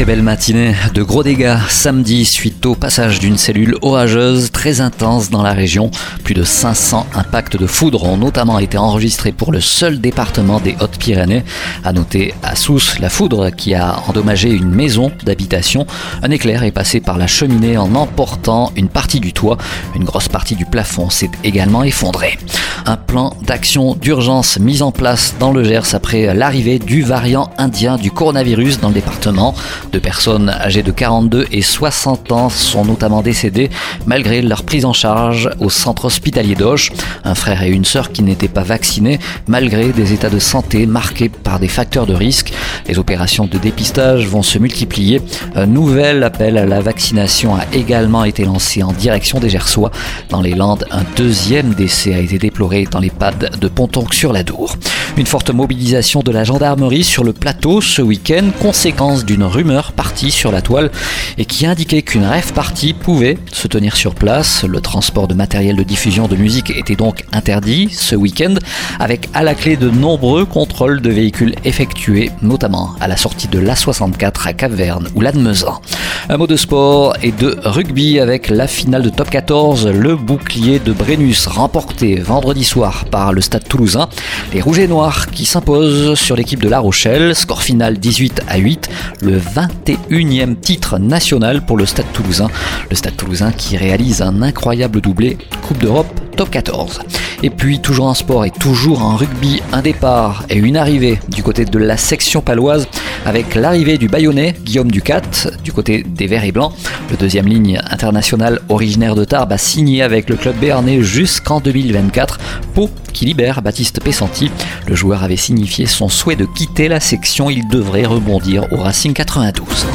Très belle matinée, de gros dégâts samedi suite au passage d'une cellule orageuse très intense dans la région. Plus de 500 impacts de foudre ont notamment été enregistrés pour le seul département des Hautes-Pyrénées. À noter à Sousse la foudre qui a endommagé une maison d'habitation. Un éclair est passé par la cheminée en emportant une partie du toit. Une grosse partie du plafond s'est également effondrée. Un plan d'action d'urgence mis en place dans le Gers après l'arrivée du variant indien du coronavirus dans le département. Deux personnes âgées de 42 et 60 ans sont notamment décédées malgré leur prise en charge au centre hospitalier d'Auch. Un frère et une sœur qui n'étaient pas vaccinés malgré des états de santé marqués par des facteurs de risque. Les opérations de dépistage vont se multiplier. Un nouvel appel à la vaccination a également été lancé en direction des Gersois. Dans les Landes, un deuxième décès a été déploré dans les pads de Pontonc-sur-la-Dour. Une forte mobilisation de la gendarmerie sur le plateau ce week-end, conséquence d'une rumeur partie sur la toile et qui indiquait qu'une rêve partie pouvait se tenir sur place. Le transport de matériel de diffusion de musique était donc interdit ce week-end, avec à la clé de nombreux contrôles de véhicules effectués, notamment à la sortie de l'A64 à Cap-Verne ou l'Admezan. Un mot de sport et de rugby avec la finale de top 14, le bouclier de Brennus remporté vendredi soir par le stade toulousain. Les Rouges et Noirs qui s'imposent sur l'équipe de La Rochelle, score final 18 à 8, le 21e titre national pour le stade toulousain. Le stade toulousain qui réalise un incroyable doublé Coupe d'Europe top 14. Et puis toujours en sport et toujours en rugby, un départ et une arrivée du côté de la section paloise avec l'arrivée du Bayonnais Guillaume Ducat du côté des Verts et Blancs. Le deuxième ligne international originaire de Tarbes a signé avec le club béarnais jusqu'en 2024. Pau qui libère Baptiste Pessanti. Le joueur avait signifié son souhait de quitter la section. Il devrait rebondir au Racing 92.